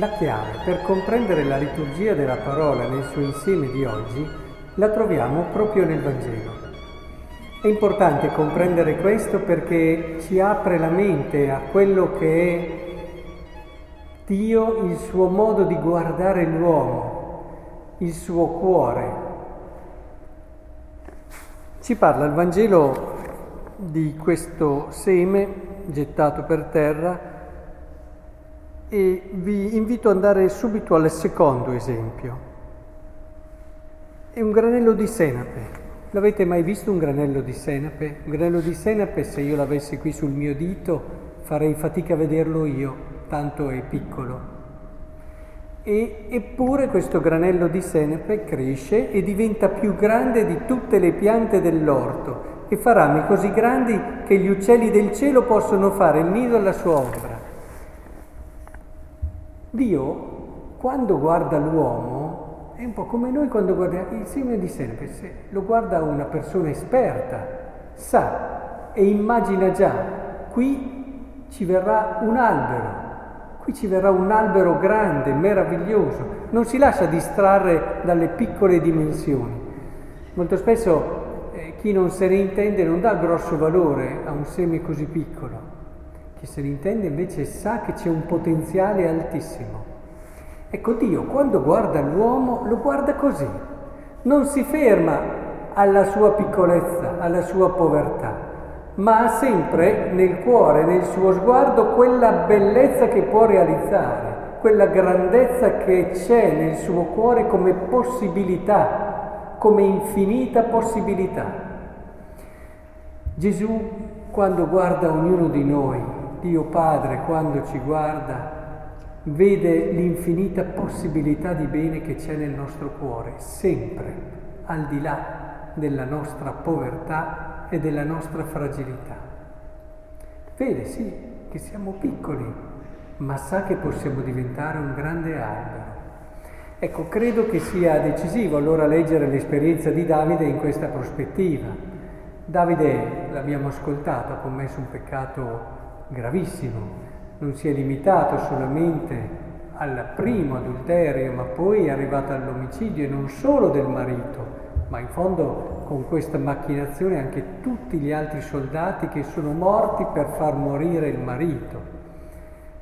la chiave per comprendere la liturgia della parola nel suo insieme di oggi la troviamo proprio nel Vangelo. È importante comprendere questo perché ci apre la mente a quello che è Dio, il suo modo di guardare l'uomo, il suo cuore. Ci parla il Vangelo di questo seme gettato per terra e vi invito ad andare subito al secondo esempio. È un granello di senape. L'avete mai visto un granello di senape? Un granello di senape, se io l'avessi qui sul mio dito, farei fatica a vederlo io, tanto è piccolo. E, eppure questo granello di senape cresce e diventa più grande di tutte le piante dell'orto e fa rami così grandi che gli uccelli del cielo possono fare il nido alla sua ombra. Dio, quando guarda l'uomo, è un po' come noi quando guardiamo il seme di sempre, se lo guarda una persona esperta, sa e immagina già, qui ci verrà un albero, qui ci verrà un albero grande, meraviglioso, non si lascia distrarre dalle piccole dimensioni. Molto spesso eh, chi non se ne intende non dà grosso valore a un seme così piccolo. Chi se ne intende invece sa che c'è un potenziale altissimo. Ecco Dio quando guarda l'uomo lo guarda così, non si ferma alla sua piccolezza, alla sua povertà, ma ha sempre nel cuore, nel suo sguardo, quella bellezza che può realizzare, quella grandezza che c'è nel suo cuore come possibilità, come infinita possibilità. Gesù quando guarda ognuno di noi, Dio Padre quando ci guarda vede l'infinita possibilità di bene che c'è nel nostro cuore, sempre al di là della nostra povertà e della nostra fragilità. Vede sì che siamo piccoli, ma sa che possiamo diventare un grande albero. Ecco, credo che sia decisivo allora leggere l'esperienza di Davide in questa prospettiva. Davide, l'abbiamo ascoltato, ha commesso un peccato gravissimo, non si è limitato solamente al primo adulterio, ma poi è arrivato all'omicidio e non solo del marito, ma in fondo con questa macchinazione anche tutti gli altri soldati che sono morti per far morire il marito.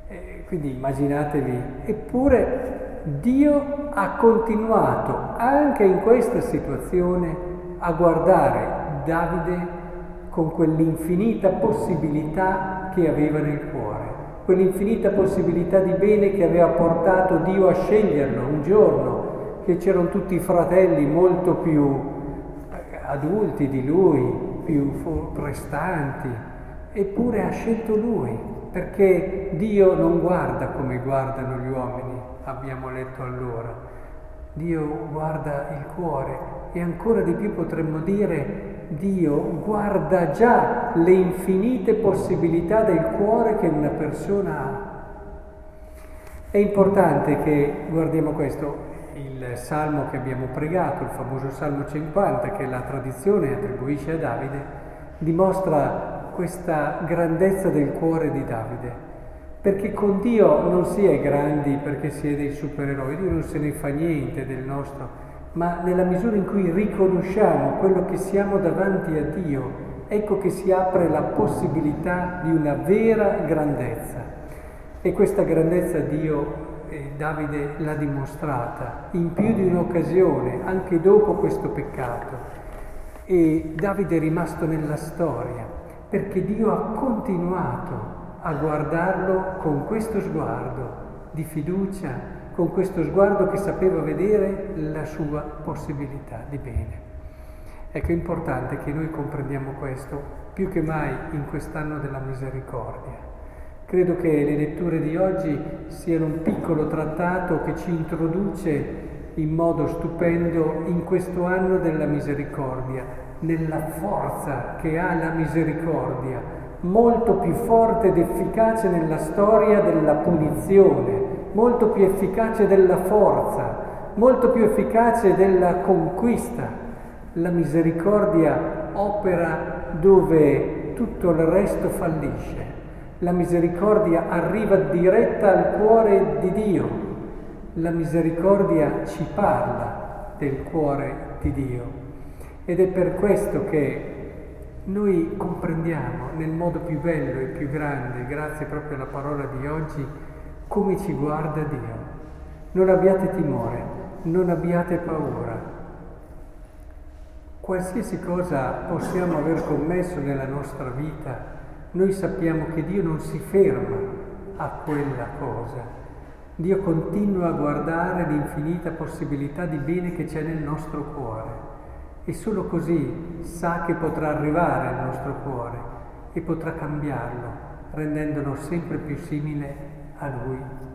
E quindi immaginatevi, eppure Dio ha continuato anche in questa situazione a guardare Davide con quell'infinita possibilità che aveva nel cuore, quell'infinita possibilità di bene che aveva portato Dio a sceglierlo un giorno, che c'erano tutti i fratelli molto più adulti di lui, più prestanti, eppure ha scelto lui, perché Dio non guarda come guardano gli uomini, abbiamo letto allora. Dio guarda il cuore e ancora di più potremmo dire Dio guarda già le infinite possibilità del cuore che una persona ha. È importante che guardiamo questo. Il salmo che abbiamo pregato, il famoso Salmo 50, che la tradizione attribuisce a Davide, dimostra questa grandezza del cuore di Davide. Perché con Dio non si è grandi perché si è dei supereroi, Dio non se ne fa niente del nostro ma nella misura in cui riconosciamo quello che siamo davanti a Dio, ecco che si apre la possibilità di una vera grandezza. E questa grandezza Dio, eh, Davide l'ha dimostrata in più di un'occasione, anche dopo questo peccato. E Davide è rimasto nella storia, perché Dio ha continuato a guardarlo con questo sguardo di fiducia, con questo sguardo che sapeva vedere la sua possibilità di bene. Ecco, è importante che noi comprendiamo questo più che mai in quest'anno della misericordia. Credo che le letture di oggi siano un piccolo trattato che ci introduce in modo stupendo in questo anno della misericordia, nella forza che ha la misericordia, molto più forte ed efficace nella storia della punizione, molto più efficace della forza, molto più efficace della conquista. La misericordia opera dove tutto il resto fallisce. La misericordia arriva diretta al cuore di Dio la misericordia ci parla del cuore di Dio ed è per questo che noi comprendiamo nel modo più bello e più grande, grazie proprio alla parola di oggi, come ci guarda Dio. Non abbiate timore, non abbiate paura. Qualsiasi cosa possiamo aver commesso nella nostra vita, noi sappiamo che Dio non si ferma a quella cosa. Dio continua a guardare l'infinita possibilità di bene che c'è nel nostro cuore e solo così sa che potrà arrivare al nostro cuore e potrà cambiarlo, rendendolo sempre più simile a Lui.